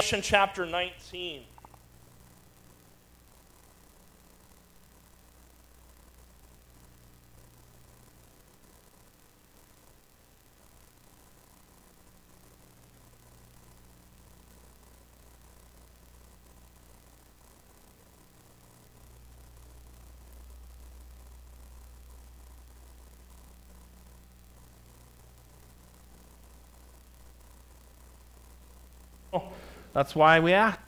Revelation chapter 19. That's why we act.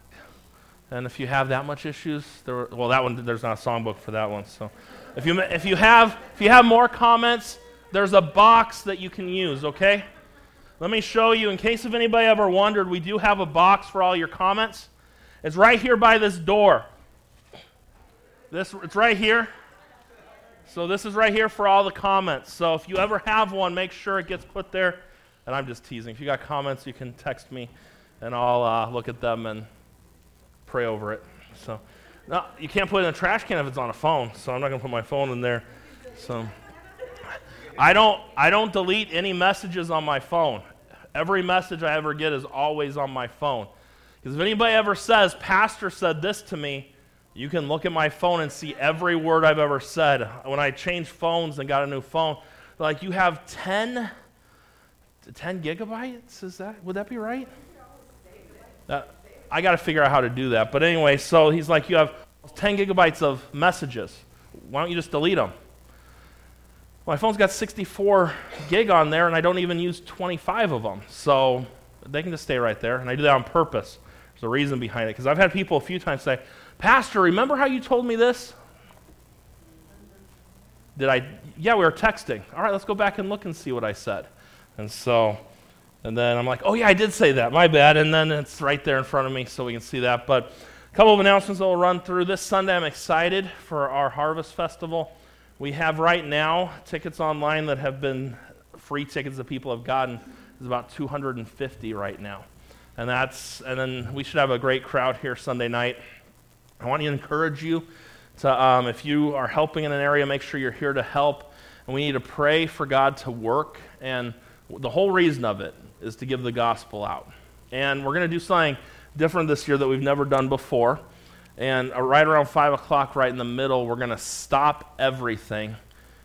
And if you have that much issues, there, well, that one there's not a songbook for that one. So, if you if you have if you have more comments, there's a box that you can use. Okay. Let me show you, in case if anybody ever wondered, we do have a box for all your comments. It's right here by this door. This it's right here. So this is right here for all the comments. So if you ever have one, make sure it gets put there. And I'm just teasing. If you got comments, you can text me and I'll uh, look at them and pray over it. So, no, you can't put it in a trash can if it's on a phone. So I'm not to put my phone in there. So, I don't I don't delete any messages on my phone. Every message I ever get is always on my phone. Because if anybody ever says, "Pastor said this to me," you can look at my phone and see every word I've ever said. When I changed phones and got a new phone, like you have 10 10 gigabytes is that would that be right uh, I got to figure out how to do that. But anyway, so he's like, You have 10 gigabytes of messages. Why don't you just delete them? My phone's got 64 gig on there, and I don't even use 25 of them. So they can just stay right there. And I do that on purpose. There's a reason behind it. Because I've had people a few times say, Pastor, remember how you told me this? Did I? Yeah, we were texting. All right, let's go back and look and see what I said. And so and then I'm like, oh, yeah, I did say that. My bad. And then it's right there in front of me so we can see that. But a couple of announcements that we'll run through. This Sunday, I'm excited for our Harvest Festival. We have right now tickets online that have been free tickets that people have gotten. There's about 250 right now. And that's and then we should have a great crowd here Sunday night. I want to encourage you to, um, if you are helping in an area, make sure you're here to help. And we need to pray for God to work. And the whole reason of it is to give the gospel out. And we're going to do something different this year that we've never done before. And right around 5 o'clock, right in the middle, we're going to stop everything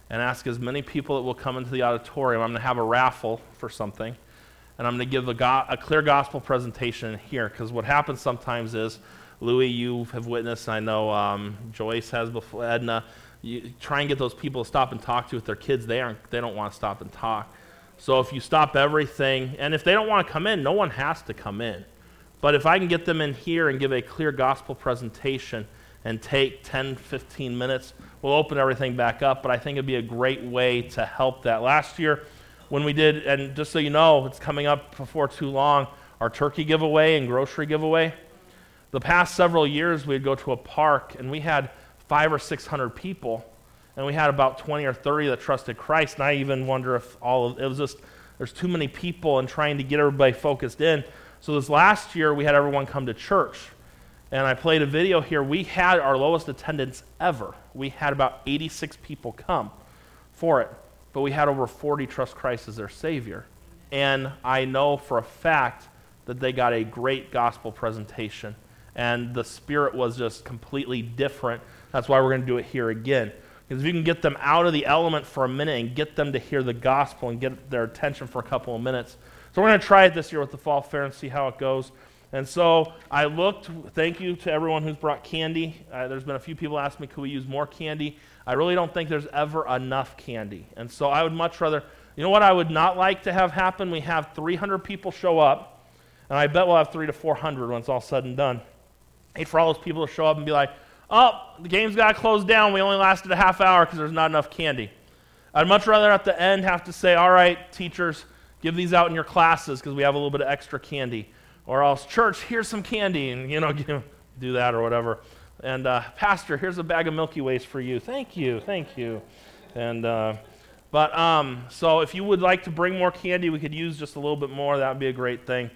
and ask as many people that will come into the auditorium. I'm going to have a raffle for something. And I'm going to give a, go- a clear gospel presentation here because what happens sometimes is, Louis, you have witnessed, I know um, Joyce has before, Edna, you try and get those people to stop and talk to with their kids. They, aren't, they don't want to stop and talk. So if you stop everything, and if they don't want to come in, no one has to come in. But if I can get them in here and give a clear gospel presentation and take 10, 15 minutes, we'll open everything back up. But I think it'd be a great way to help that. Last year, when we did, and just so you know, it's coming up before too long, our turkey giveaway and grocery giveaway. The past several years, we'd go to a park and we had five or 600 people and we had about 20 or 30 that trusted Christ. And I even wonder if all of it was just there's too many people and trying to get everybody focused in. So this last year we had everyone come to church. And I played a video here. We had our lowest attendance ever. We had about 86 people come for it. But we had over 40 trust Christ as their Savior. And I know for a fact that they got a great gospel presentation. And the spirit was just completely different. That's why we're going to do it here again. Because if you can get them out of the element for a minute and get them to hear the gospel and get their attention for a couple of minutes. So we're going to try it this year with the fall fair and see how it goes. And so I looked, thank you to everyone who's brought candy. Uh, there's been a few people ask me, could we use more candy? I really don't think there's ever enough candy. And so I would much rather, you know what I would not like to have happen? We have 300 people show up, and I bet we'll have three to 400 when it's all said and done. Hate for all those people to show up and be like, oh, the game's got to close down. We only lasted a half hour because there's not enough candy. I'd much rather at the end have to say, all right, teachers, give these out in your classes because we have a little bit of extra candy. Or else, church, here's some candy, and, you know, do that or whatever. And, uh, Pastor, here's a bag of Milky Ways for you. Thank you, thank you. And, uh, but, um, so if you would like to bring more candy, we could use just a little bit more. That would be a great thing.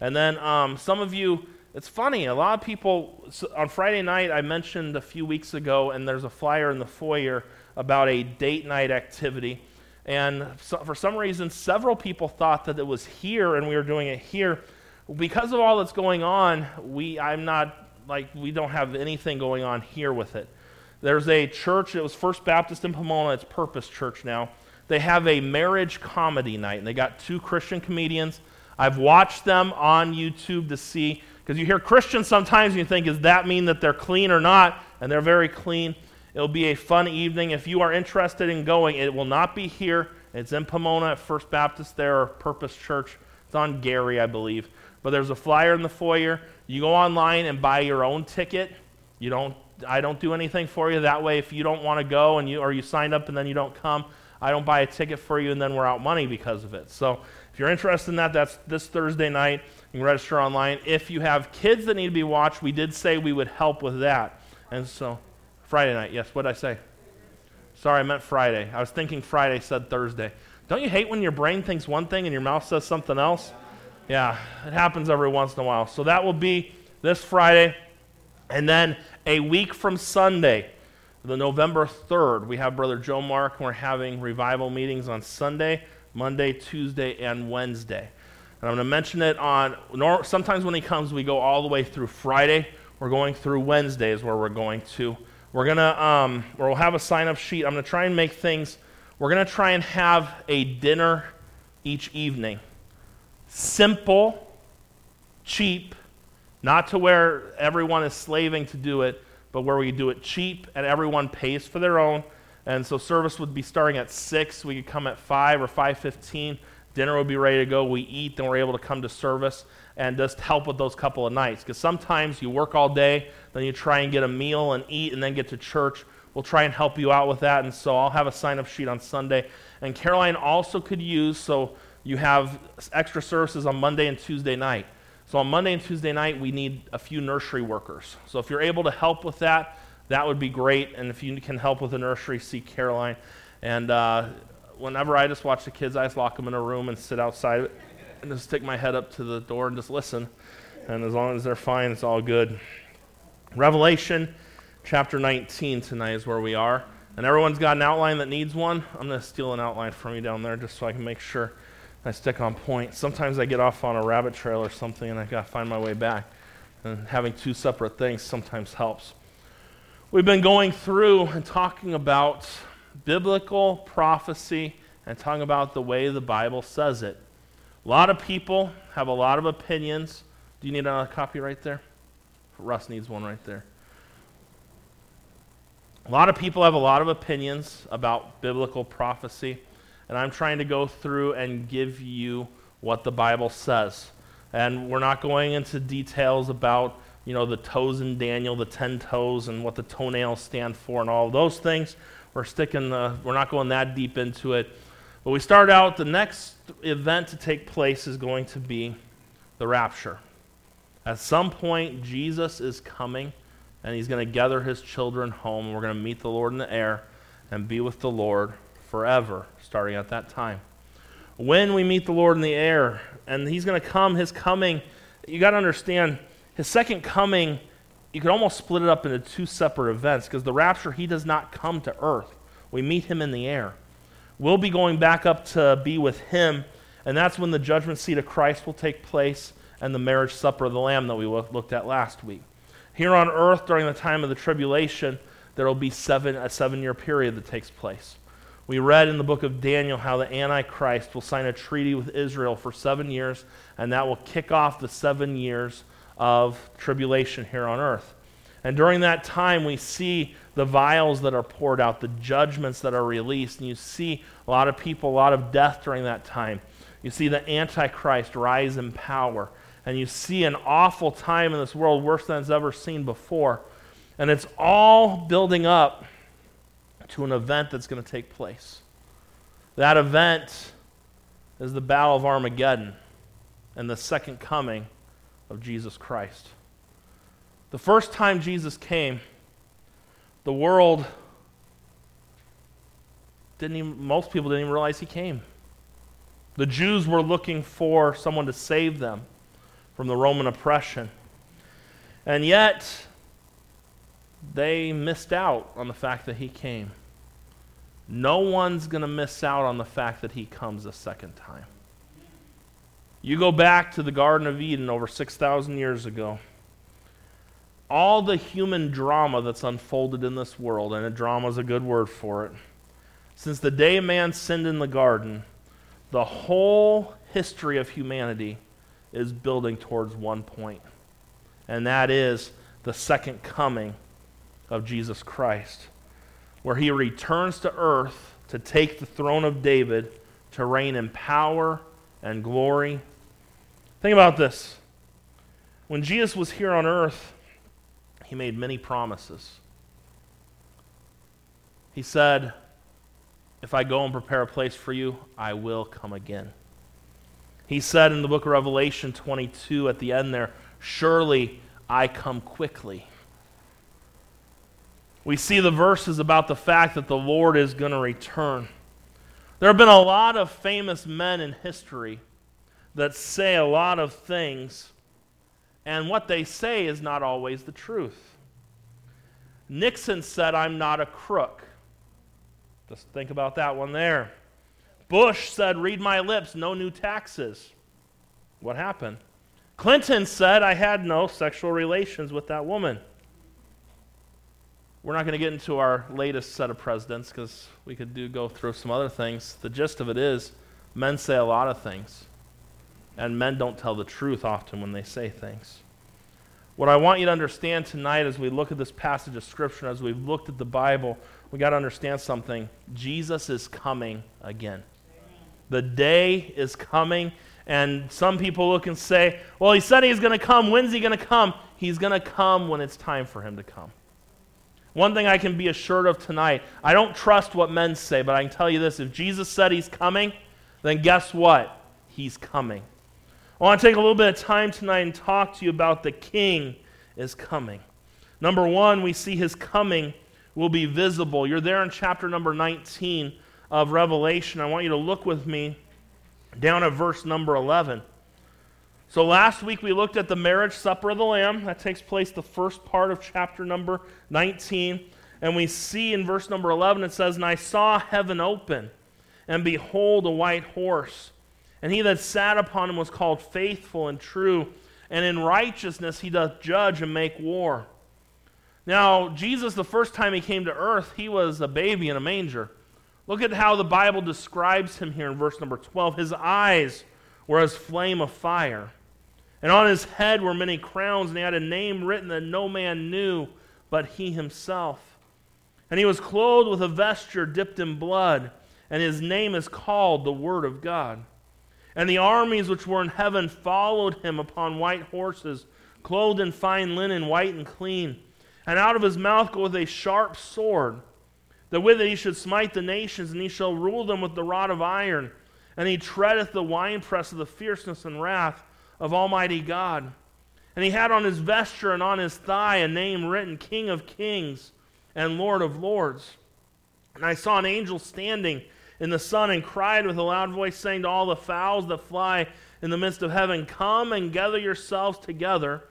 And then um, some of you, it's funny, a lot of people, on Friday night, I mentioned a few weeks ago, and there's a flyer in the foyer about a date night activity. And so, for some reason, several people thought that it was here and we were doing it here. because of all that's going on, we I'm not like we don't have anything going on here with it. There's a church, it was First Baptist in Pomona, it's Purpose Church now. They have a marriage comedy night, and they got two Christian comedians. I've watched them on YouTube to see, because you hear Christians sometimes and you think, does that mean that they're clean or not? And they're very clean. It'll be a fun evening. If you are interested in going, it will not be here. It's in Pomona at First Baptist there, or Purpose Church. It's on Garey, I believe. But there's a flyer in the foyer. You go online and buy your own ticket. You don't I don't do anything for you. That way if you don't want to go and you or you signed up and then you don't come, I don't buy a ticket for you and then we're out money because of it. So if you're interested in that, that's this Thursday night. Can register online. If you have kids that need to be watched, we did say we would help with that. And so Friday night, yes, what did I say? Sorry, I meant Friday. I was thinking Friday, said Thursday. Don't you hate when your brain thinks one thing and your mouth says something else? Yeah, it happens every once in a while. So that will be this Friday. And then a week from Sunday, the November 3rd, we have Brother Joe Mark, and we're having revival meetings on Sunday, Monday, Tuesday, and Wednesday. And I'm going to mention it on, sometimes when he comes, we go all the way through Friday. We're going through Wednesdays where we're going to. We're going to, um, we'll have a sign up sheet. I'm going to try and make things, we're going to try and have a dinner each evening simple, cheap, not to where everyone is slaving to do it, but where we do it cheap and everyone pays for their own. And so service would be starting at 6. We could come at 5 or 5.15. Dinner would be ready to go. We eat, then we're able to come to service and just help with those couple of nights. Because sometimes you work all day, then you try and get a meal and eat, and then get to church. We'll try and help you out with that. And so I'll have a sign up sheet on Sunday. And Caroline also could use, so you have extra services on Monday and Tuesday night. So on Monday and Tuesday night, we need a few nursery workers. So if you're able to help with that, that would be great. And if you can help with the nursery, see Caroline. And uh, whenever I just watch the kids, I just lock them in a room and sit outside and just stick my head up to the door and just listen. And as long as they're fine, it's all good. Revelation chapter 19 tonight is where we are. And everyone's got an outline that needs one. I'm going to steal an outline from you down there just so I can make sure I stick on point. Sometimes I get off on a rabbit trail or something and I got to find my way back. And having two separate things sometimes helps. We've been going through and talking about biblical prophecy and talking about the way the Bible says it. A lot of people have a lot of opinions. Do you need another copy right there? Russ needs one right there. A lot of people have a lot of opinions about biblical prophecy and I'm trying to go through and give you what the Bible says. And we're not going into details about, you know, the toes in Daniel, the 10 toes, and what the toenails stand for, and all those things. We're sticking, the, we're not going that deep into it. But we start out, the next event to take place is going to be the rapture. At some point, Jesus is coming, and he's going to gather his children home. We're going to meet the Lord in the air and be with the Lord forever, starting at that time. When we meet the Lord in the air, and He's going to come, His coming, you got to understand, His second coming, you could almost split it up into two separate events because the rapture, He does not come to earth. We meet Him in the air. We'll be going back up to be with Him, and that's when the judgment seat of Christ will take place and the marriage supper of the Lamb that we looked at last week. Here on earth, during the time of the tribulation, there will be seven, a seven year period that takes place. We read in the book of Daniel how the Antichrist will sign a treaty with Israel for seven years, and that will kick off the seven years of tribulation here on earth. And during that time, we see the vials that are poured out, the judgments that are released, and you see a lot of people, a lot of death during that time. You see the Antichrist rise in power, and you see an awful time in this world, worse than it's ever seen before. And it's all building up to an event that's going to take place. That event is the Battle of Armageddon and the second coming of Jesus Christ. The first time Jesus came, the world didn't even, most people didn't even realize he came. The Jews were looking for someone to save them from the Roman oppression. And yet, they missed out on the fact that he came. No one's going to miss out on the fact that he comes a second time. You go back to the Garden of Eden over 6,000 years ago. All the human drama that's unfolded in this world, and a drama is a good word for it. Since the day man sinned in the garden, the whole history of humanity is building towards one point, and that is the second coming of Jesus Christ, where he returns to earth to take the throne of David to reign in power and glory. Think about this. When Jesus was here on earth, he made many promises. He said, If I go and prepare a place for you, I will come again. He said in the book of Revelation 22 at the end there, Surely I come quickly. We see the verses about the fact that the Lord is going to return. There have been a lot of famous men in history that say a lot of things, and what they say is not always the truth. Nixon said, I'm not a crook. Just think about that one there. Bush said, Read my lips, no new taxes. What happened? Clinton said, I had no sexual relations with that woman. We're not going to get into our latest set of presidents because we could do go through some other things. The gist of it is men say a lot of things, and men don't tell the truth often when they say things. What I want you to understand tonight as we look at this passage of Scripture, as we've looked at the Bible, we got to understand something. Jesus is coming again. The day is coming, and some people look and say, Well, he said he's going to come. When's he going to come? He's going to come when it's time for him to come. One thing I can be assured of tonight I don't trust what men say, but I can tell you this if Jesus said he's coming, then guess what? He's coming. I want to take a little bit of time tonight and talk to you about the King is coming. Number one, we see his coming will be visible. You're there in chapter number 19 of Revelation. I want you to look with me down at verse number 11. So last week we looked at the marriage supper of the Lamb. That takes place the first part of chapter number 19. And we see in verse number 11 it says, And I saw heaven open, and behold, a white horse. And he that sat upon him was called faithful and true, and in righteousness he doth judge and make war. Now, Jesus, the first time he came to earth, he was a baby in a manger. Look at how the Bible describes him here in verse number 12. His eyes were as flame of fire, and on his head were many crowns, and he had a name written that no man knew but he himself. And he was clothed with a vesture dipped in blood, and his name is called the Word of God. And the armies which were in heaven followed him upon white horses, clothed in fine linen, white and clean. And out of his mouth goeth a sharp sword that with it he should smite the nations, and he shall rule them with the rod of iron. And he treadeth the winepress of the fierceness and wrath of Almighty God. And he had on his vesture and on his thigh a name written King of Kings and Lord of Lords. And I saw an angel standing in the sun and cried with a loud voice, saying to all the fowls that fly in the midst of heaven, Come and gather yourselves together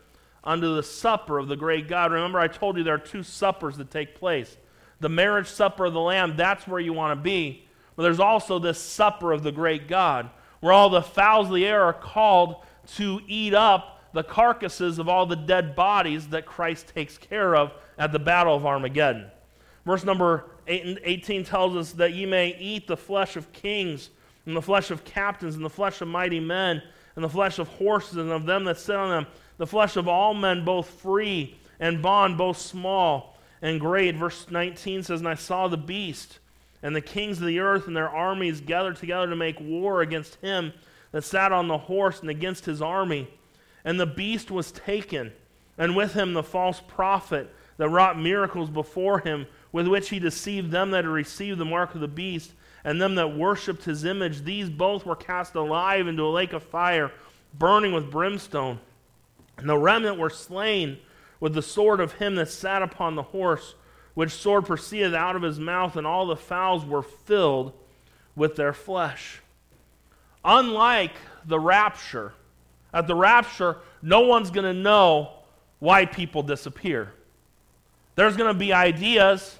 unto the supper of the great God. Remember, I told you there are two suppers that take place the marriage supper of the Lamb, that's where you want to be. But there's also this supper of the great God, where all the fowls of the air are called to eat up the carcasses of all the dead bodies that Christ takes care of at the battle of Armageddon. Verse number 18 tells us that ye may eat the flesh of kings, and the flesh of captains, and the flesh of mighty men, and the flesh of horses, and of them that sit on them, the flesh of all men, both free and bond, both small and great. Verse 19 says, And I saw the beast and the kings of the earth and their armies gathered together to make war against him that sat on the horse and against his army. And the beast was taken, and with him the false prophet that wrought miracles before him, with which he deceived them that had received the mark of the beast, and them that worshipped his image. These both were cast alive into a lake of fire, burning with brimstone. And the remnant were slain with the sword of him that sat upon the horse, which sword proceeded out of his mouth, and all the fowls were filled with their flesh. Unlike the rapture, at the rapture, no one's going to know why people disappear. There's going to be ideas.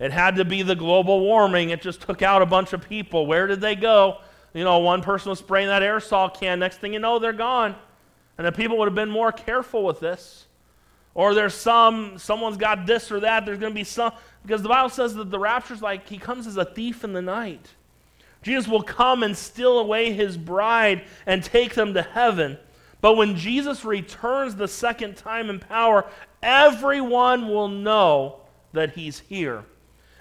It had to be the global warming. It just took out a bunch of people. Where did they go? you know, one person was spraying that aerosol can. Next thing you know, they're gone. And the people would have been more careful with this. Or there's some, someone's got this or that. There's going to be some, because the Bible says that the rapture's like he comes as a thief in the night. Jesus will come and steal away his bride and take them to heaven. But when Jesus returns the second time in power, everyone will know that he's here.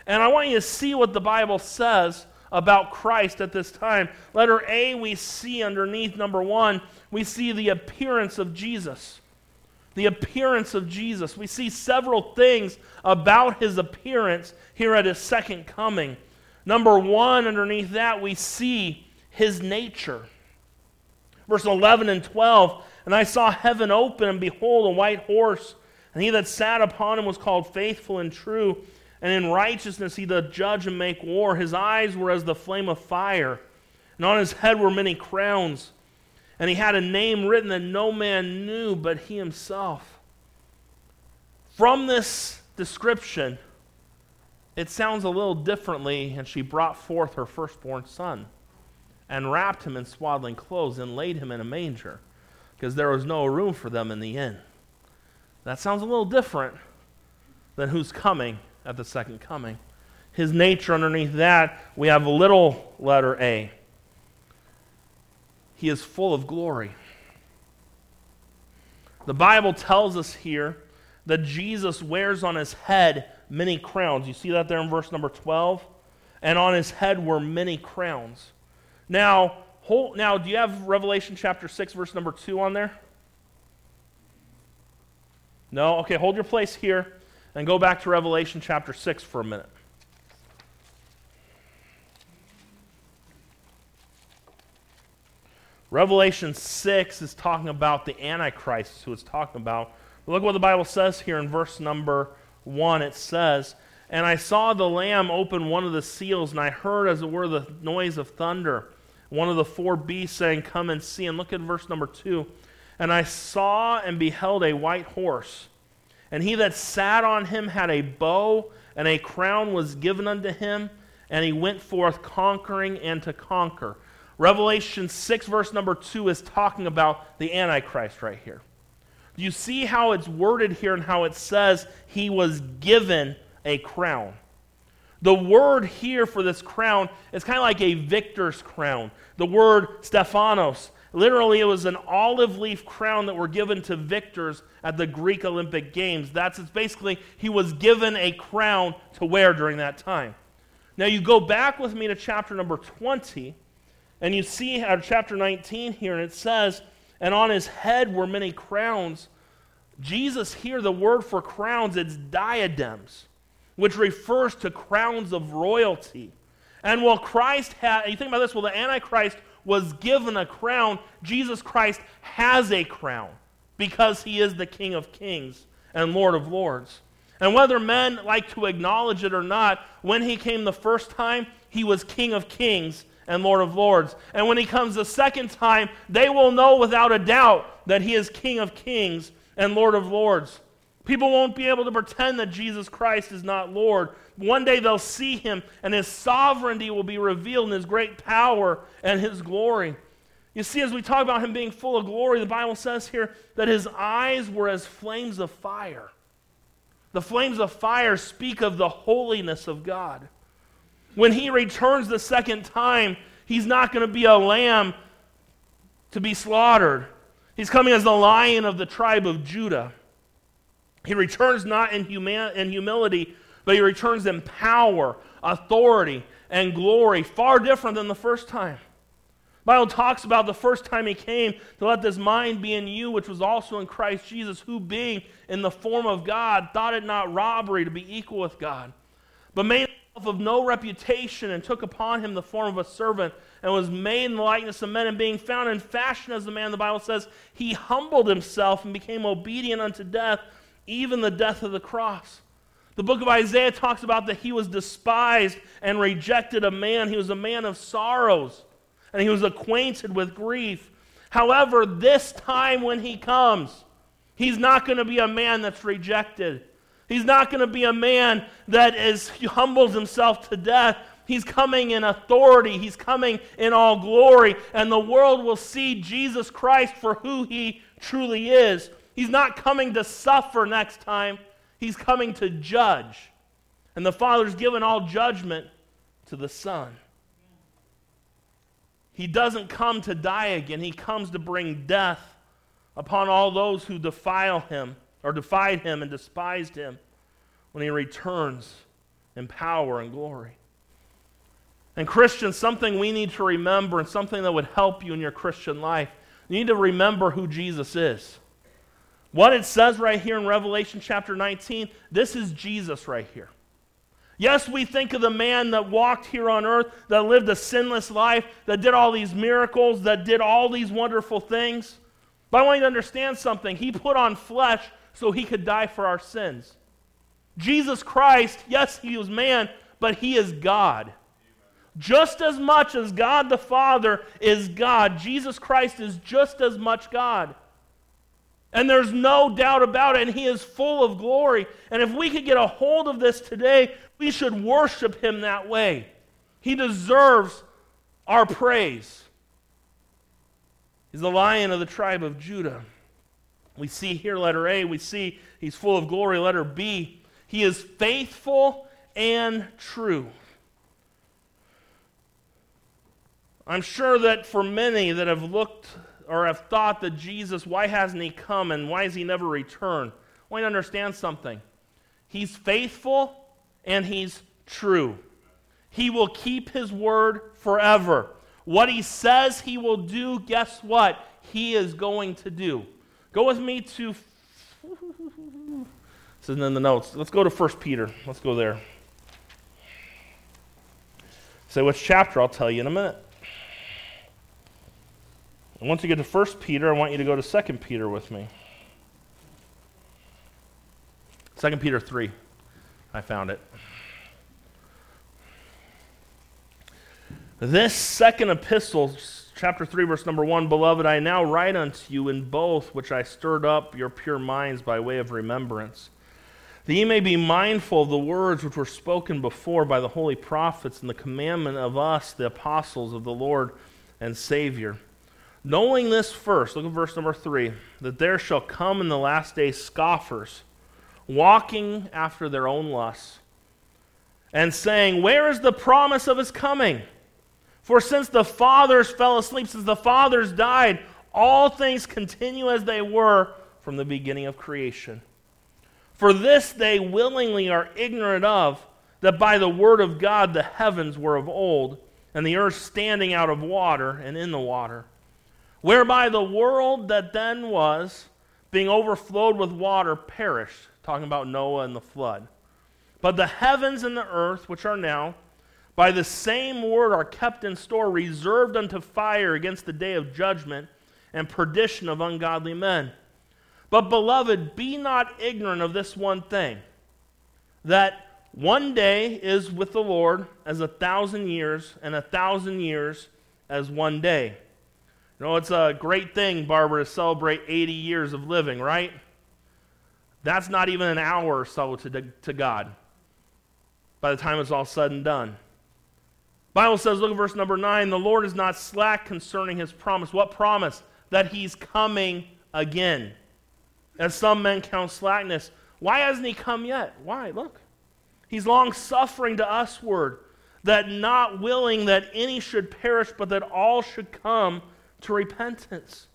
And I want you to see what the Bible says about Christ at this time. Letter A, we see underneath number one, we see the appearance of Jesus. The appearance of Jesus. We see several things about his appearance here at his second coming. Number one, underneath that, we see his nature. Verse 11 and 12 And I saw heaven open, and behold, a white horse, and he that sat upon him was called faithful and true and in righteousness he doth judge and make war. His eyes were as the flame of fire, and on his head were many crowns. And he had a name written that no man knew but he himself. From this description, it sounds a little differently. And she brought forth her firstborn son, and wrapped him in swaddling clothes, and laid him in a manger, because there was no room for them in the inn. That sounds a little different than who's coming at the second coming. His nature underneath that, we have a little letter A. He is full of glory. The Bible tells us here that Jesus wears on his head many crowns. You see that there in verse number 12? And on his head were many crowns. Now, hold, now do you have Revelation chapter 6, verse number 2 on there? No? Okay, hold your place here and go back to Revelation chapter 6 for a minute. Revelation 6 is talking about the Antichrist, who it's talking about. Look what the Bible says here in verse number 1. It says, And I saw the Lamb open one of the seals, and I heard, as it were, the noise of thunder. One of the four beasts saying, Come and see. And look at verse number 2. And I saw and beheld a white horse and he that sat on him had a bow, and a crown was given unto him, and he went forth conquering and to conquer. Revelation 6, verse number 2, is talking about the Antichrist right here. Do you see how it's worded here and how it says he was given a crown? The word here for this crown is kind of like a victor's crown. The word Stephanos Literally, it was an olive leaf crown that were given to victors at the Greek Olympic Games. That's it's basically, he was given a crown to wear during that time. Now, you go back with me to chapter number 20, and you see uh, chapter 19 here, and it says, And on his head were many crowns. Jesus here, the word for crowns, it's diadems, which refers to crowns of royalty. And while Christ had, you think about this, well, the Antichrist was given a crown, Jesus Christ has a crown because he is the King of kings and Lord of lords. And whether men like to acknowledge it or not, when he came the first time, he was King of kings and Lord of lords. And when he comes the second time, they will know without a doubt that he is King of kings and Lord of lords. People won't be able to pretend that Jesus Christ is not Lord. One day they'll see him, and his sovereignty will be revealed in his great power and his glory. You see, as we talk about him being full of glory, the Bible says here that his eyes were as flames of fire. The flames of fire speak of the holiness of God. When he returns the second time, he's not going to be a lamb to be slaughtered. He's coming as the lion of the tribe of Judah. He returns not in, huma- in humility, but he returns in power, authority, and glory, far different than the first time. The Bible talks about the first time he came to let this mind be in you, which was also in Christ Jesus, who being in the form of God, thought it not robbery to be equal with God, but made himself of no reputation and took upon him the form of a servant and was made in the likeness of men and being found in fashion as a man, the Bible says, he humbled himself and became obedient unto death even the death of the cross. The book of Isaiah talks about that he was despised and rejected a man. He was a man of sorrows, and he was acquainted with grief. However, this time when he comes, he's not going to be a man that's rejected. He's not going to be a man that is humbles himself to death. He's coming in authority. He's coming in all glory. And the world will see Jesus Christ for who he truly is. He's not coming to suffer next time, he's coming to judge. And the Father's given all judgment to the Son. He doesn't come to die again, he comes to bring death upon all those who defile him or defied him and despised him when he returns in power and glory. And Christians, something we need to remember and something that would help you in your Christian life, you need to remember who Jesus is. What it says right here in Revelation chapter 19, this is Jesus right here. Yes, we think of the man that walked here on earth, that lived a sinless life, that did all these miracles, that did all these wonderful things. But I want you to understand something. He put on flesh so he could die for our sins. Jesus Christ, yes, he was man, but he is God. Just as much as God the Father is God, Jesus Christ is just as much God. And there's no doubt about it, and he is full of glory. And if we could get a hold of this today, we should worship him that way. He deserves our praise. He's the lion of the tribe of Judah. We see here, letter A, we see he's full of glory. Letter B, he is faithful and true. I'm sure that for many that have looked or have thought that Jesus, why hasn't he come and why has he never returned? I want you to understand something. He's faithful and he's true. He will keep his word forever. What he says he will do, guess what? He is going to do. Go with me to. This isn't in the notes. Let's go to 1 Peter. Let's go there. Say which chapter, I'll tell you in a minute. And once you get to 1 Peter, I want you to go to 2 Peter with me. 2 Peter 3. I found it. This second epistle, chapter 3, verse number 1 Beloved, I now write unto you in both which I stirred up your pure minds by way of remembrance, that ye may be mindful of the words which were spoken before by the holy prophets and the commandment of us, the apostles of the Lord and Savior Knowing this first, look at verse number three, that there shall come in the last days scoffers, walking after their own lusts, and saying, Where is the promise of his coming? For since the fathers fell asleep, since the fathers died, all things continue as they were from the beginning of creation. For this they willingly are ignorant of, that by the word of God the heavens were of old, and the earth standing out of water and in the water whereby the world that then was, being overflowed with water, perished. Talking about Noah and the flood. But the heavens and the earth, which are now, by the same word are kept in store, reserved unto fire against the day of judgment and perdition of ungodly men. But, beloved, be not ignorant of this one thing that one day is with the Lord as a thousand years, and a thousand years as one day. You know, it's a great thing, Barbara, to celebrate 80 years of living, right? That's not even an hour or so to, to God by the time it's all said and done. Bible says, look at verse number 9, the Lord is not slack concerning his promise. What promise? That he's coming again. As some men count slackness. Why hasn't he come yet? Why? Look. He's long suffering to usward, that not willing that any should perish, but that all should come to repentance.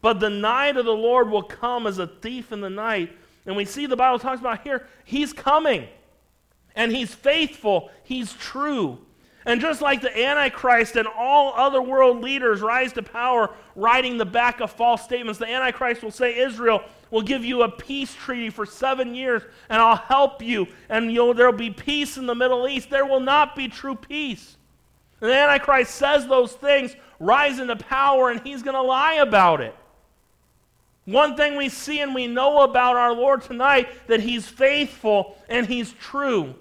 But the night of the Lord will come as a thief in the night. And we see the Bible talks about here, he's coming. And he's faithful, he's true. And just like the Antichrist and all other world leaders rise to power riding the back of false statements, the Antichrist will say, Israel will give you a peace treaty for seven years, and I'll help you, and there'll be peace in the Middle East. There will not be true peace. And the Antichrist says those things, rise into power, and he's going to lie about it. One thing we see and we know about our Lord tonight that he's faithful and he's true.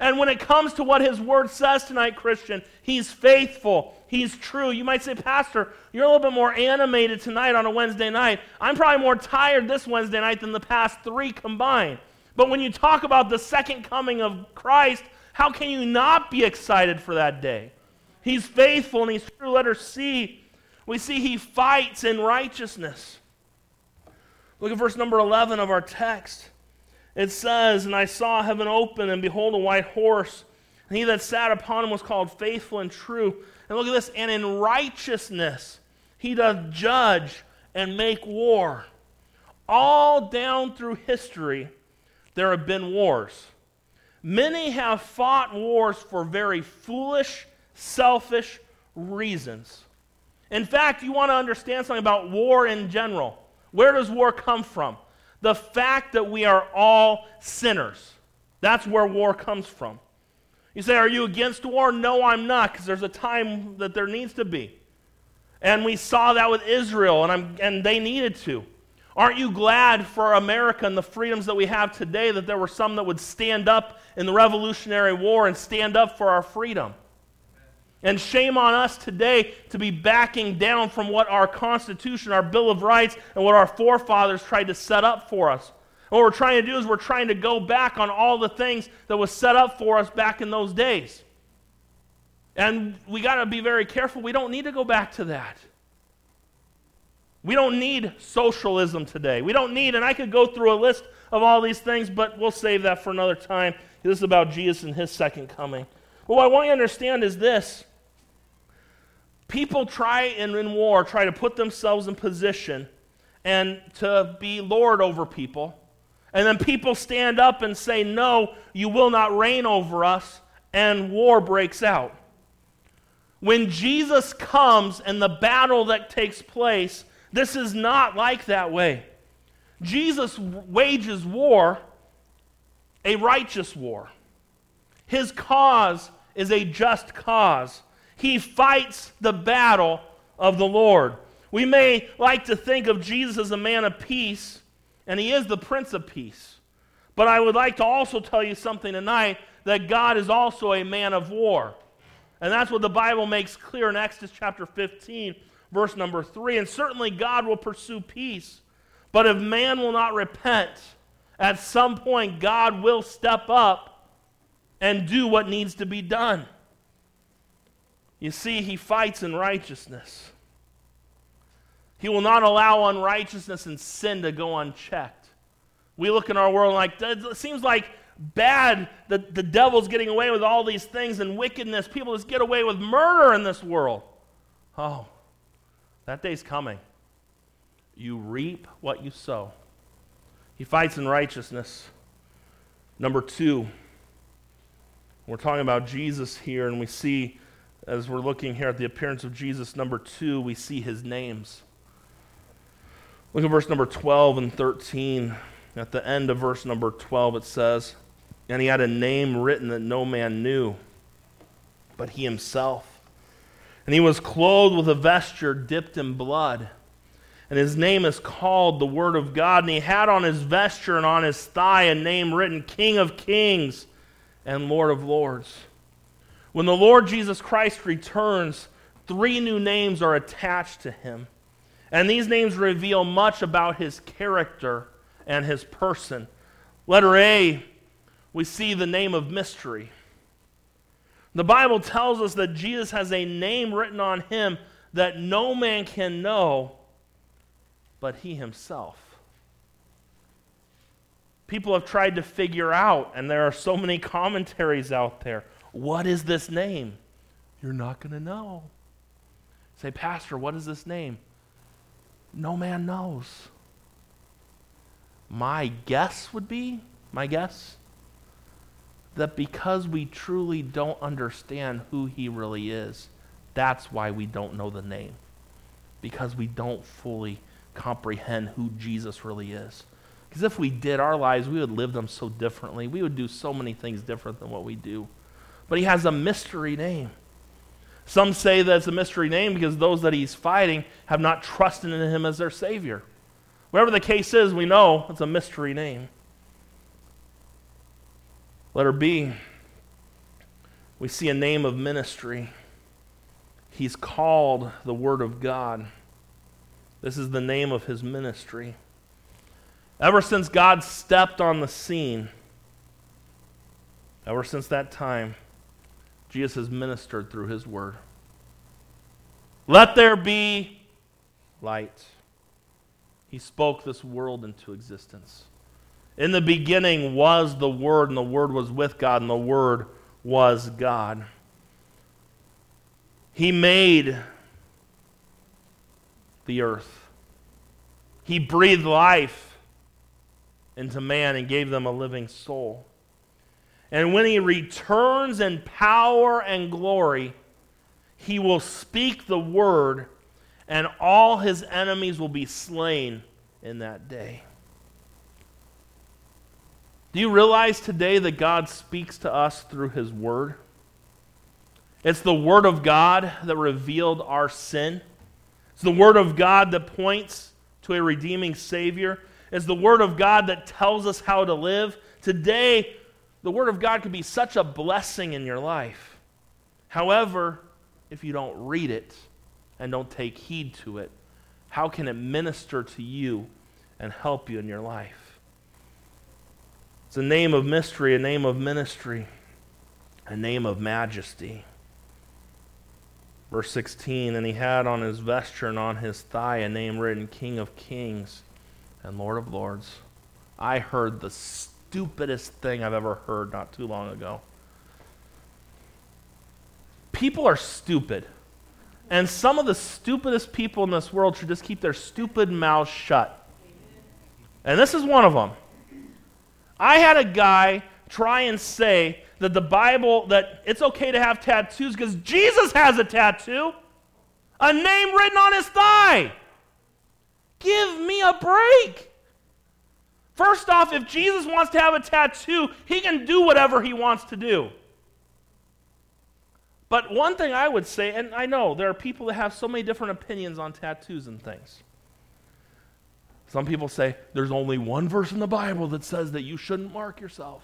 And when it comes to what his word says tonight, Christian, he's faithful, he's true. You might say, Pastor, you're a little bit more animated tonight on a Wednesday night. I'm probably more tired this Wednesday night than the past three combined. But when you talk about the second coming of Christ, How can you not be excited for that day? He's faithful and he's true. Let her see. We see he fights in righteousness. Look at verse number 11 of our text. It says, And I saw heaven open, and behold, a white horse. And he that sat upon him was called faithful and true. And look at this, and in righteousness he doth judge and make war. All down through history, there have been wars. Many have fought wars for very foolish, selfish reasons. In fact, you want to understand something about war in general. Where does war come from? The fact that we are all sinners. That's where war comes from. You say, Are you against war? No, I'm not, because there's a time that there needs to be. And we saw that with Israel, and, I'm, and they needed to. Aren't you glad for America and the freedoms that we have today that there were some that would stand up in the Revolutionary War and stand up for our freedom? And shame on us today to be backing down from what our Constitution, our Bill of Rights, and what our forefathers tried to set up for us. And what we're trying to do is we're trying to go back on all the things that was set up for us back in those days. And we got to be very careful. We don't need to go back to that. We don't need socialism today. We don't need, and I could go through a list of all these things, but we'll save that for another time. This is about Jesus and his second coming. Well, what I want you to understand is this people try in, in war try to put themselves in position and to be lord over people and then people stand up and say no you will not reign over us and war breaks out when jesus comes and the battle that takes place this is not like that way. Jesus wages war, a righteous war. His cause is a just cause. He fights the battle of the Lord. We may like to think of Jesus as a man of peace, and he is the Prince of Peace. But I would like to also tell you something tonight that God is also a man of war. And that's what the Bible makes clear in Exodus chapter 15 verse number three. And certainly God will pursue peace. But if man will not repent, at some point God will step up and do what needs to be done. You see, he fights in righteousness. He will not allow unrighteousness and sin to go unchecked. We look in our world like, it seems like bad that the devil's getting away with all these things and wickedness. People just get away with murder in this world. Oh, that day's coming. You reap what you sow. He fights in righteousness. Number two, we're talking about Jesus here, and we see, as we're looking here at the appearance of Jesus, number two, we see his names. Look at verse number 12 and 13. At the end of verse number 12, it says, And he had a name written that no man knew, but he himself. And he was clothed with a vesture dipped in blood. And his name is called the Word of God. And he had on his vesture and on his thigh a name written King of Kings and Lord of Lords. When the Lord Jesus Christ returns, three new names are attached to him. And these names reveal much about his character and his person. Letter A, we see the name of mystery. The Bible tells us that Jesus has a name written on him that no man can know but he himself. People have tried to figure out, and there are so many commentaries out there. What is this name? You're not going to know. Say, Pastor, what is this name? No man knows. My guess would be, my guess, that because we truly don't understand who he really is, that's why we don't know the name. Because we don't fully comprehend who Jesus really is. Because if we did, our lives, we would live them so differently. We would do so many things different than what we do. But he has a mystery name. Some say that it's a mystery name because those that he's fighting have not trusted in him as their Savior. Whatever the case is, we know it's a mystery name. Letter B, we see a name of ministry. He's called the Word of God. This is the name of his ministry. Ever since God stepped on the scene, Ever since that time, Jesus has ministered through his word. Let there be light. He spoke this world into existence. In the beginning was the Word, and the Word was with God, and the Word was God. He made the earth. He breathed life into man and gave them a living soul. And when he returns in power and glory, he will speak the word, and all his enemies will be slain in that day. Do you realize today that God speaks to us through his word? It's the word of God that revealed our sin. It's the word of God that points to a redeeming Savior. It's the word of God that tells us how to live. Today, the word of God could be such a blessing in your life. However, if you don't read it and don't take heed to it, how can it minister to you and help you in your life? It's a name of mystery, a name of ministry, a name of majesty. Verse 16, and he had on his vesture and on his thigh a name written King of Kings and Lord of Lords. I heard the stupidest thing I've ever heard not too long ago. People are stupid. And some of the stupidest people in this world should just keep their stupid mouths shut. And this is one of them. I had a guy try and say that the Bible, that it's okay to have tattoos because Jesus has a tattoo, a name written on his thigh. Give me a break. First off, if Jesus wants to have a tattoo, he can do whatever he wants to do. But one thing I would say, and I know there are people that have so many different opinions on tattoos and things. Some people say there's only one verse in the Bible that says that you shouldn't mark yourself.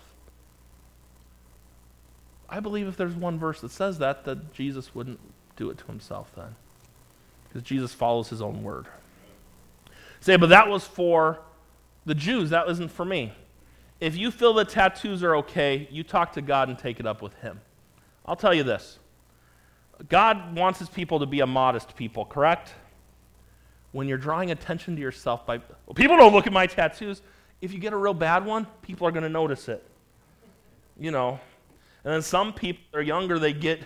I believe if there's one verse that says that, that Jesus wouldn't do it to himself then. Because Jesus follows his own word. Say, but that was for the Jews, that wasn't for me. If you feel that tattoos are okay, you talk to God and take it up with him. I'll tell you this God wants his people to be a modest people, correct? When you're drawing attention to yourself by, well, people don't look at my tattoos. If you get a real bad one, people are going to notice it. You know, and then some people, they're younger, they get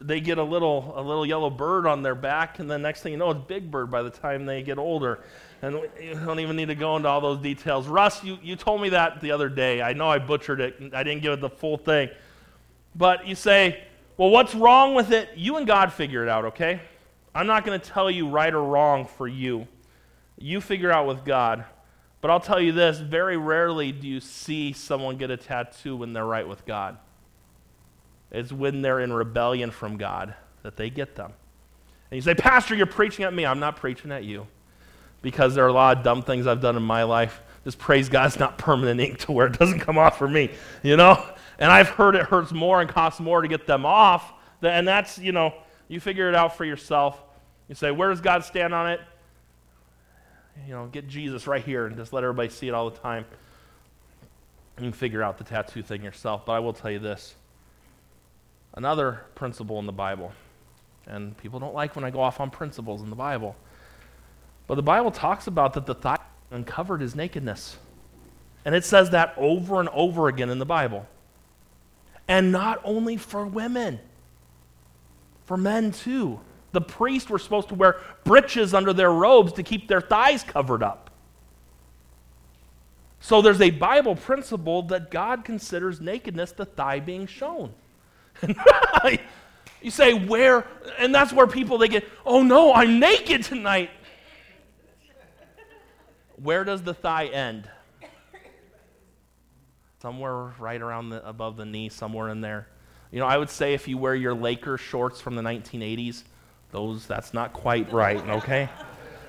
they get a little a little yellow bird on their back, and the next thing you know, it's Big Bird by the time they get older. And you don't even need to go into all those details. Russ, you, you told me that the other day. I know I butchered it. I didn't give it the full thing. But you say, well, what's wrong with it? You and God figure it out, okay? I'm not going to tell you right or wrong for you. You figure out with God. But I'll tell you this very rarely do you see someone get a tattoo when they're right with God. It's when they're in rebellion from God that they get them. And you say, Pastor, you're preaching at me. I'm not preaching at you because there are a lot of dumb things I've done in my life. Just praise God, it's not permanent ink to where it doesn't come off for me, you know? And I've heard it hurts more and costs more to get them off. And that's, you know, you figure it out for yourself. You say, where does God stand on it? You know, get Jesus right here and just let everybody see it all the time. You can figure out the tattoo thing yourself. But I will tell you this another principle in the Bible. And people don't like when I go off on principles in the Bible. But the Bible talks about that the thigh uncovered his nakedness. And it says that over and over again in the Bible. And not only for women, for men too. The priests were supposed to wear breeches under their robes to keep their thighs covered up. So there's a Bible principle that God considers nakedness the thigh being shown. you say, where? And that's where people they get, oh no, I'm naked tonight. Where does the thigh end? Somewhere right around the, above the knee, somewhere in there. You know, I would say if you wear your Laker shorts from the 1980s, those that's not quite right, okay?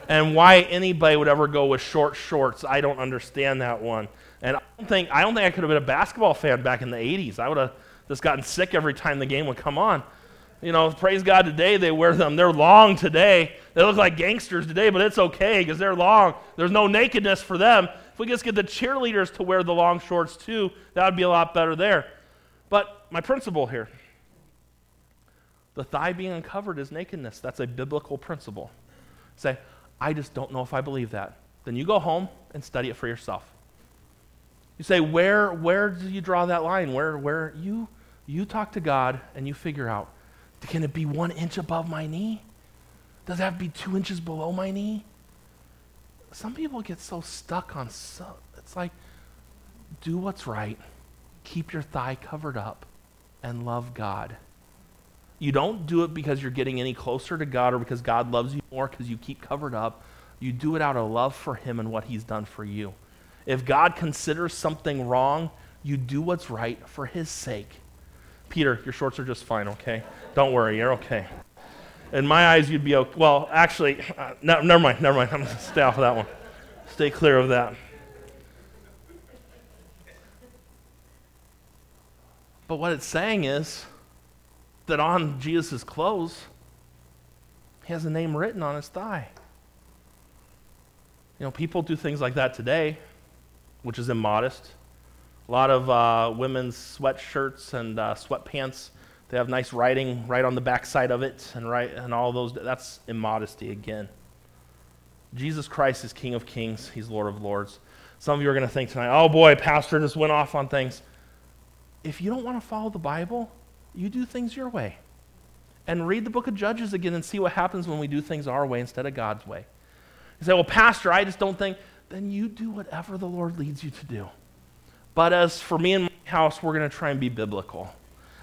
and why anybody would ever go with short shorts, I don't understand that one. And I don't think I don't think I could have been a basketball fan back in the 80s. I would have just gotten sick every time the game would come on. You know, praise God today they wear them. They're long today. They look like gangsters today, but it's okay because they're long. There's no nakedness for them. If we just get the cheerleaders to wear the long shorts too, that would be a lot better there. But my principle here the thigh being uncovered is nakedness. That's a biblical principle. Say, I just don't know if I believe that. Then you go home and study it for yourself. You say, where, where do you draw that line? Where, where you, you talk to God and you figure out, can it be one inch above my knee? Does it have to be two inches below my knee? Some people get so stuck on so, it's like, do what's right, keep your thigh covered up, and love God. You don't do it because you're getting any closer to God or because God loves you more because you keep covered up. You do it out of love for Him and what He's done for you. If God considers something wrong, you do what's right for His sake. Peter, your shorts are just fine, okay? Don't worry, you're okay. In my eyes, you'd be okay. Well, actually, uh, no, never mind, never mind. I'm going to stay off of that one. Stay clear of that. But what it's saying is that on Jesus' clothes, he has a name written on his thigh. You know, people do things like that today, which is immodest. A lot of uh, women's sweatshirts and uh, sweatpants, they have nice writing right on the backside of it, and right and all those. That's immodesty again. Jesus Christ is King of Kings. He's Lord of Lords. Some of you are going to think tonight, "Oh boy, Pastor just went off on things." If you don't want to follow the Bible, you do things your way. And read the book of Judges again and see what happens when we do things our way instead of God's way. You say, well, Pastor, I just don't think. Then you do whatever the Lord leads you to do. But as for me and my house, we're going to try and be biblical.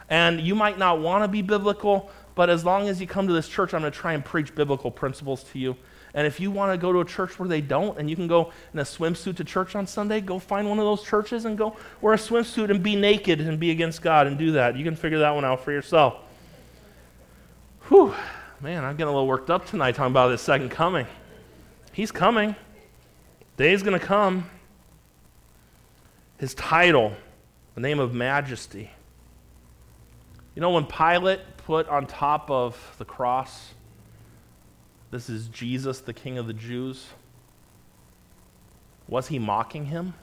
And you might not want to be biblical, but as long as you come to this church, I'm going to try and preach biblical principles to you. And if you want to go to a church where they don't, and you can go in a swimsuit to church on Sunday, go find one of those churches and go wear a swimsuit and be naked and be against God and do that. You can figure that one out for yourself. Whew, man, I'm getting a little worked up tonight talking about this second coming. He's coming. Day's going to come. His title, the name of majesty. You know, when Pilate put on top of the cross, this is Jesus, the King of the Jews. Was he mocking him?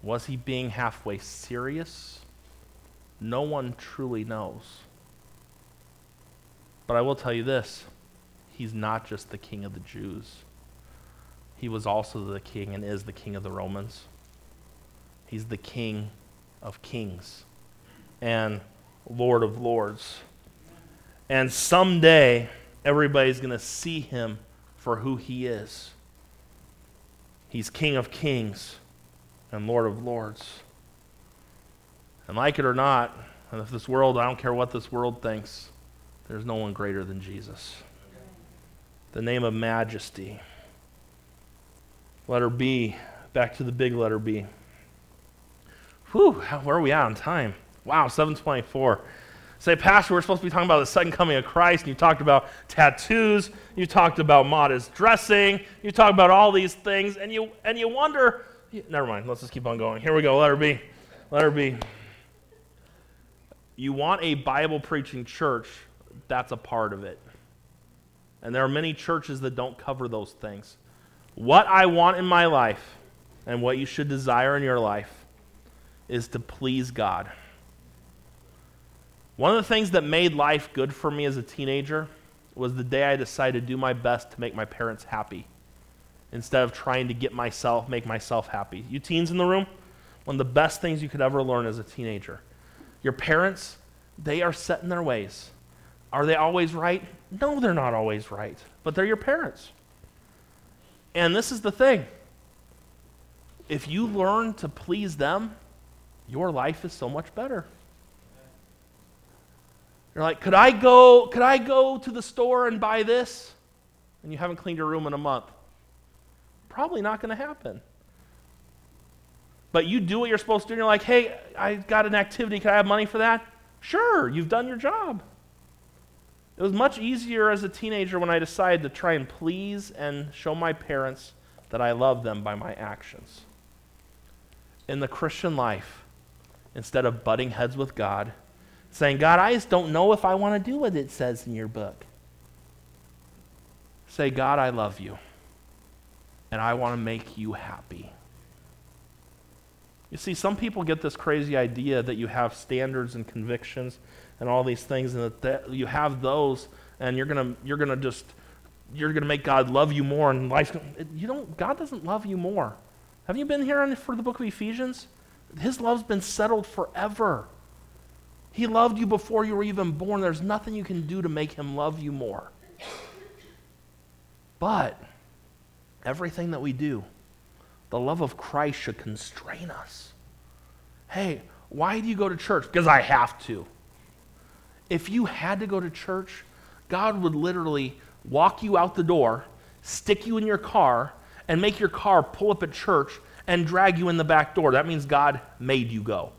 Was he being halfway serious? No one truly knows. But I will tell you this he's not just the King of the Jews, he was also the King and is the King of the Romans. He's the King of kings and Lord of lords. And someday, everybody's going to see him for who he is. He's King of kings and Lord of lords. And like it or not, and if this world, I don't care what this world thinks, there's no one greater than Jesus. The name of majesty. Letter B, back to the big letter B. Whew, where are we at on time? Wow, 724. Say, Pastor, we're supposed to be talking about the second coming of Christ, and you talked about tattoos, you talked about modest dressing, you talked about all these things, and you and you wonder. Never mind. Let's just keep on going. Here we go. Letter B. Letter B. You want a Bible preaching church, that's a part of it. And there are many churches that don't cover those things. What I want in my life and what you should desire in your life is to please God. One of the things that made life good for me as a teenager was the day I decided to do my best to make my parents happy instead of trying to get myself, make myself happy. You teens in the room, one of the best things you could ever learn as a teenager. Your parents, they are set in their ways. Are they always right? No, they're not always right, but they're your parents. And this is the thing if you learn to please them, your life is so much better. You're like, could I go, could I go to the store and buy this? And you haven't cleaned your room in a month. Probably not going to happen. But you do what you're supposed to do, and you're like, hey, I got an activity. Can I have money for that? Sure, you've done your job. It was much easier as a teenager when I decided to try and please and show my parents that I love them by my actions. In the Christian life, instead of butting heads with God, saying, God, I just don't know if I want to do what it says in your book. Say, God, I love you, and I want to make you happy. You see, some people get this crazy idea that you have standards and convictions and all these things, and that, that you have those, and you're gonna you're gonna just you're gonna make God love you more, and life. You don't. God doesn't love you more. Have you been here for the book of Ephesians? His love's been settled forever. He loved you before you were even born. There's nothing you can do to make him love you more. But everything that we do, the love of Christ should constrain us. Hey, why do you go to church? Because I have to. If you had to go to church, God would literally walk you out the door, stick you in your car, and make your car pull up at church and drag you in the back door. That means God made you go.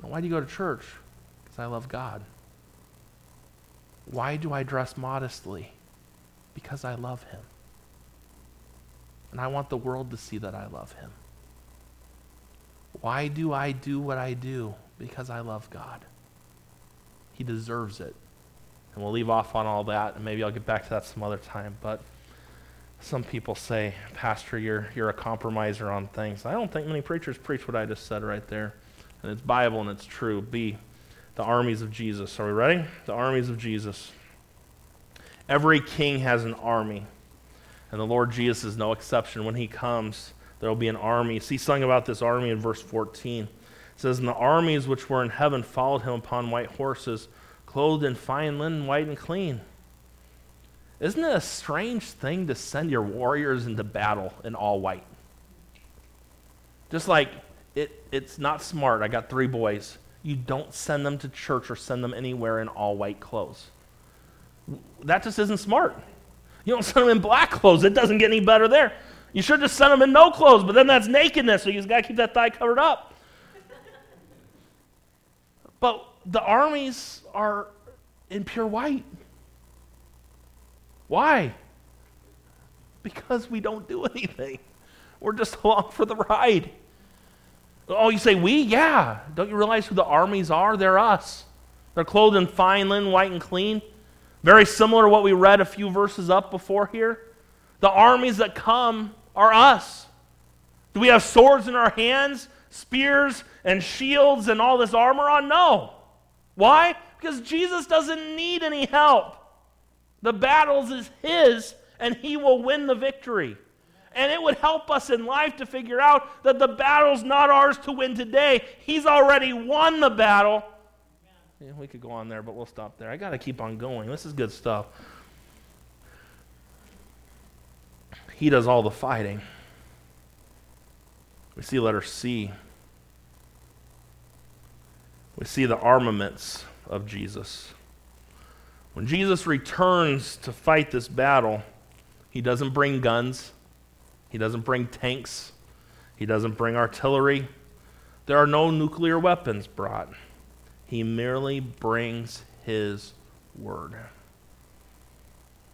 Why do you go to church? Because I love God. Why do I dress modestly? Because I love Him. And I want the world to see that I love Him. Why do I do what I do? Because I love God. He deserves it. And we'll leave off on all that, and maybe I'll get back to that some other time. But some people say, Pastor, you're, you're a compromiser on things. I don't think many preachers preach what I just said right there and it's Bible and it's true. B, the armies of Jesus. Are we ready? The armies of Jesus. Every king has an army, and the Lord Jesus is no exception. When he comes, there will be an army. See something about this army in verse 14. It says, And the armies which were in heaven followed him upon white horses, clothed in fine linen, white and clean. Isn't it a strange thing to send your warriors into battle in all white? Just like it, it's not smart. I got three boys. You don't send them to church or send them anywhere in all white clothes. That just isn't smart. You don't send them in black clothes. It doesn't get any better there. You should just send them in no clothes, but then that's nakedness, so you just got to keep that thigh covered up. but the armies are in pure white. Why? Because we don't do anything. We're just along for the ride. Oh, you say we? Yeah. Don't you realize who the armies are? They're us. They're clothed in fine linen, white and clean. Very similar to what we read a few verses up before here. The armies that come are us. Do we have swords in our hands, spears and shields and all this armor on? No. Why? Because Jesus doesn't need any help. The battles is his and he will win the victory. And it would help us in life to figure out that the battle's not ours to win today. He's already won the battle. Yeah, we could go on there, but we'll stop there. I got to keep on going. This is good stuff. He does all the fighting. We see letter C. We see the armaments of Jesus. When Jesus returns to fight this battle, he doesn't bring guns. He doesn't bring tanks. He doesn't bring artillery. There are no nuclear weapons brought. He merely brings his word.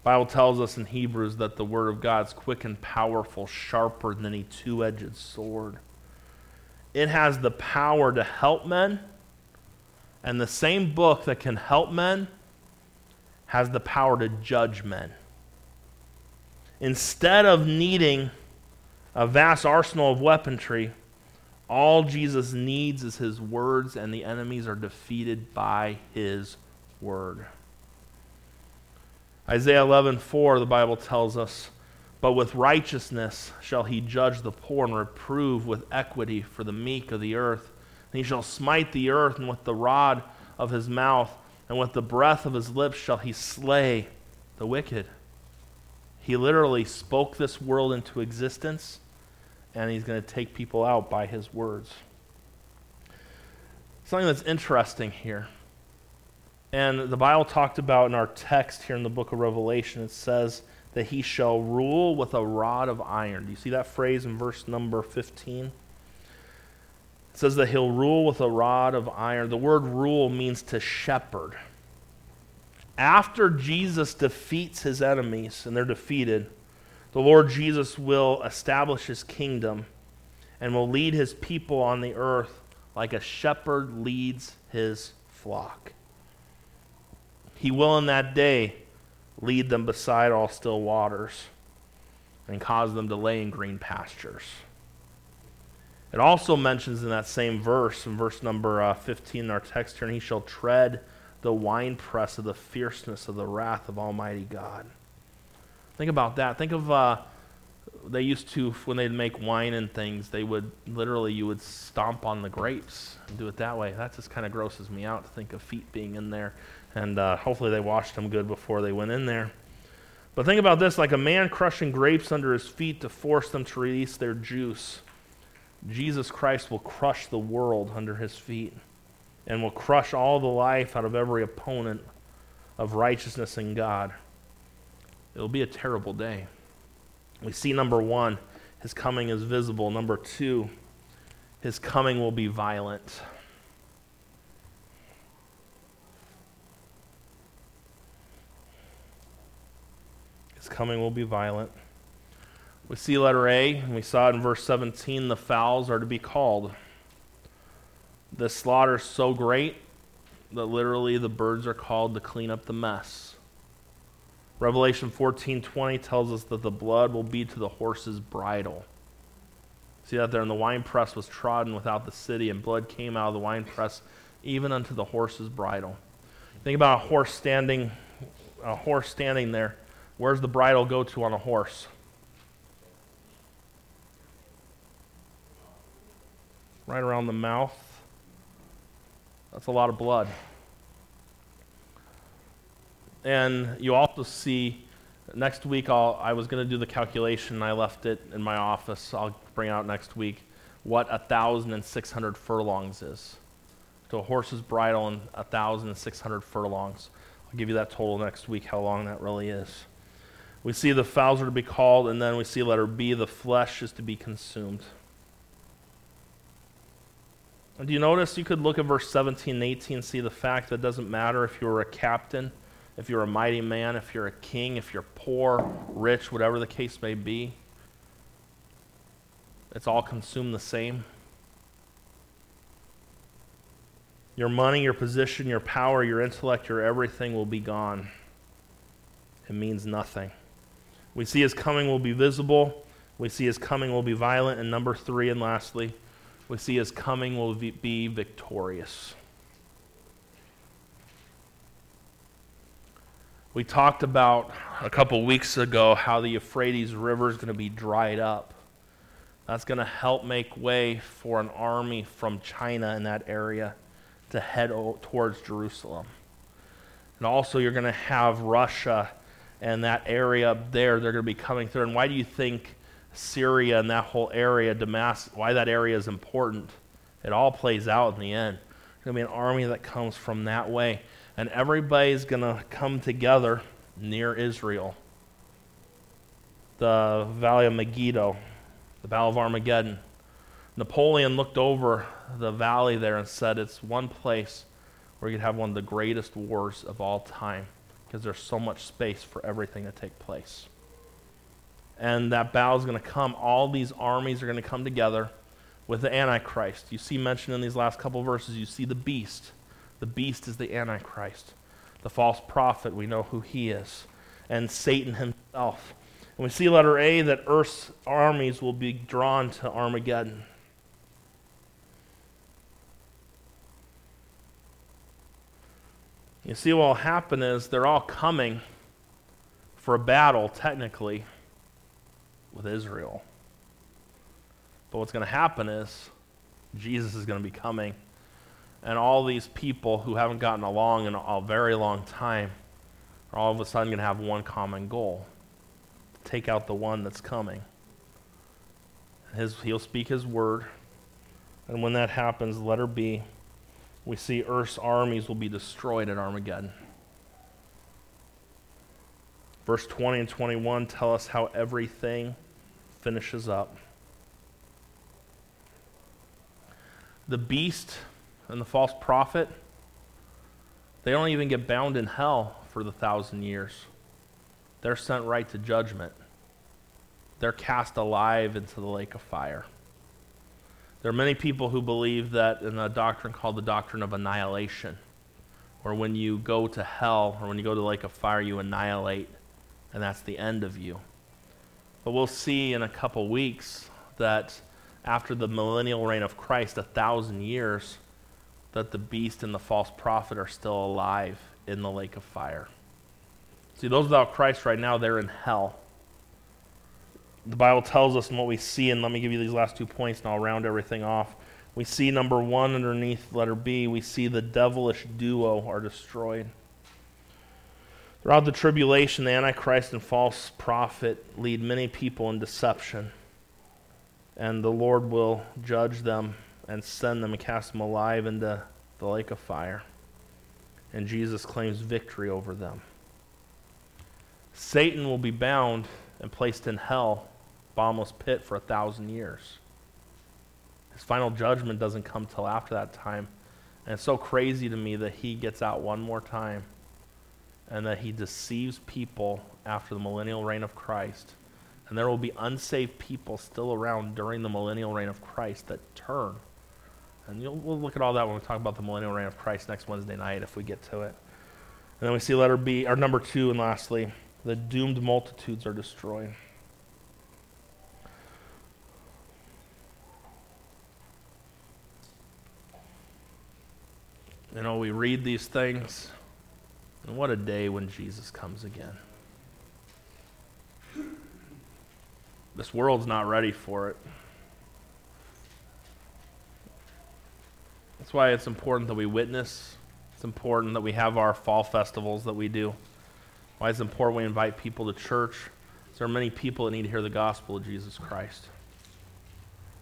Bible tells us in Hebrews that the word of God is quick and powerful, sharper than any two-edged sword. It has the power to help men, and the same book that can help men has the power to judge men. Instead of needing a vast arsenal of weaponry. All Jesus needs is his words, and the enemies are defeated by his word. Isaiah 11:4 the Bible tells us, "But with righteousness shall he judge the poor and reprove with equity for the meek of the earth. And he shall smite the earth, and with the rod of his mouth and with the breath of his lips shall he slay the wicked." He literally spoke this world into existence, and he's going to take people out by his words. Something that's interesting here. And the Bible talked about in our text here in the book of Revelation, it says that he shall rule with a rod of iron. Do you see that phrase in verse number 15? Says that he'll rule with a rod of iron. The word rule means to shepherd after Jesus defeats his enemies and they're defeated, the Lord Jesus will establish his kingdom and will lead his people on the earth like a shepherd leads his flock. He will in that day lead them beside all still waters and cause them to lay in green pastures. It also mentions in that same verse, in verse number uh, 15 in our text here, and he shall tread the winepress of the fierceness of the wrath of Almighty God. Think about that. Think of uh, they used to when they'd make wine and things they would literally you would stomp on the grapes and do it that way that just kind of grosses me out to think of feet being in there and uh, hopefully they washed them good before they went in there but think about this like a man crushing grapes under his feet to force them to release their juice jesus christ will crush the world under his feet and will crush all the life out of every opponent of righteousness in god it'll be a terrible day we see number one, his coming is visible. Number two, his coming will be violent. His coming will be violent. We see letter A, and we saw it in verse 17 the fowls are to be called. The slaughter is so great that literally the birds are called to clean up the mess. Revelation 14:20 tells us that the blood will be to the horse's bridle. See that there, and the winepress was trodden without the city, and blood came out of the winepress even unto the horse's bridle. Think about a horse standing, a horse standing there. Where's the bridle go to on a horse? Right around the mouth. That's a lot of blood. And you also see next week, I'll, I was going to do the calculation, I left it in my office. I'll bring out next week what 1,600 furlongs is. To a horse's bridle and 1,600 furlongs. I'll give you that total next week, how long that really is. We see the fowls are to be called, and then we see letter B, the flesh is to be consumed. Do you notice you could look at verse 17 and 18 and see the fact that it doesn't matter if you're a captain if you're a mighty man, if you're a king, if you're poor, rich, whatever the case may be, it's all consumed the same. Your money, your position, your power, your intellect, your everything will be gone. It means nothing. We see his coming will be visible. We see his coming will be violent. And number three, and lastly, we see his coming will be victorious. We talked about a couple weeks ago how the Euphrates River is going to be dried up. That's going to help make way for an army from China in that area to head towards Jerusalem. And also, you're going to have Russia and that area up there, they're going to be coming through. And why do you think Syria and that whole area, Damascus, why that area is important? It all plays out in the end. There's going to be an army that comes from that way and everybody's going to come together near Israel. The Valley of Megiddo, the Battle of Armageddon. Napoleon looked over the valley there and said it's one place where you could have one of the greatest wars of all time because there's so much space for everything to take place. And that battle is going to come. All these armies are going to come together with the Antichrist. You see mentioned in these last couple verses, you see the beast the beast is the Antichrist. The false prophet, we know who he is. And Satan himself. And we see letter A that Earth's armies will be drawn to Armageddon. You see, what will happen is they're all coming for a battle, technically, with Israel. But what's going to happen is Jesus is going to be coming and all these people who haven't gotten along in a very long time are all of a sudden going to have one common goal to take out the one that's coming. His, he'll speak his word. And when that happens, letter B, we see Earth's armies will be destroyed at Armageddon. Verse 20 and 21 tell us how everything finishes up. The beast and the false prophet, they don't even get bound in hell for the thousand years. They're sent right to judgment. They're cast alive into the lake of fire. There are many people who believe that in a doctrine called the doctrine of annihilation, where when you go to hell or when you go to the lake of fire, you annihilate, and that's the end of you. But we'll see in a couple weeks that after the millennial reign of Christ, a thousand years, that the beast and the false prophet are still alive in the lake of fire. See, those without Christ right now, they're in hell. The Bible tells us and what we see, and let me give you these last two points and I'll round everything off. We see number one underneath letter B, we see the devilish duo are destroyed. Throughout the tribulation, the Antichrist and false prophet lead many people in deception. And the Lord will judge them and send them and cast them alive into the lake of fire. And Jesus claims victory over them. Satan will be bound and placed in hell, bottomless pit, for a thousand years. His final judgment doesn't come till after that time. And it's so crazy to me that he gets out one more time and that he deceives people after the millennial reign of Christ. And there will be unsaved people still around during the millennial reign of Christ that turn. And we'll look at all that when we talk about the millennial reign of Christ next Wednesday night if we get to it. And then we see letter B, or number two, and lastly, the doomed multitudes are destroyed. You know, we read these things, and what a day when Jesus comes again. This world's not ready for it. That's why it's important that we witness. It's important that we have our fall festivals that we do. Why it's important we invite people to church. There are many people that need to hear the gospel of Jesus Christ.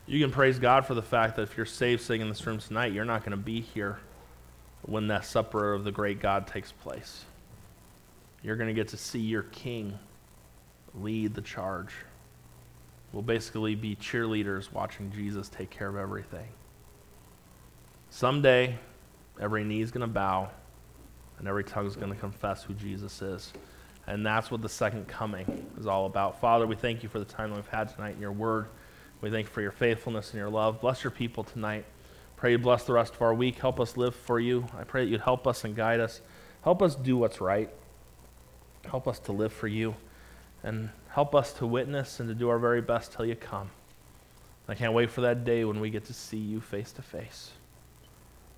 You can praise God for the fact that if you're saved sitting in this room tonight, you're not going to be here when that supper of the great God takes place. You're going to get to see your king lead the charge. We'll basically be cheerleaders watching Jesus take care of everything. Someday, every knee is going to bow and every tongue is going to confess who Jesus is. And that's what the second coming is all about. Father, we thank you for the time that we've had tonight in your word. We thank you for your faithfulness and your love. Bless your people tonight. Pray you bless the rest of our week. Help us live for you. I pray that you'd help us and guide us. Help us do what's right. Help us to live for you. And help us to witness and to do our very best till you come. I can't wait for that day when we get to see you face to face.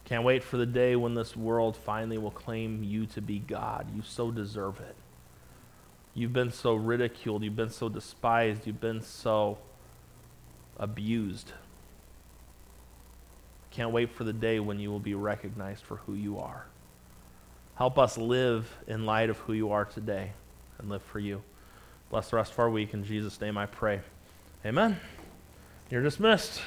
Can't wait for the day when this world finally will claim you to be God. You so deserve it. You've been so ridiculed. You've been so despised. You've been so abused. Can't wait for the day when you will be recognized for who you are. Help us live in light of who you are today and live for you. Bless the rest of our week. In Jesus' name I pray. Amen. You're dismissed.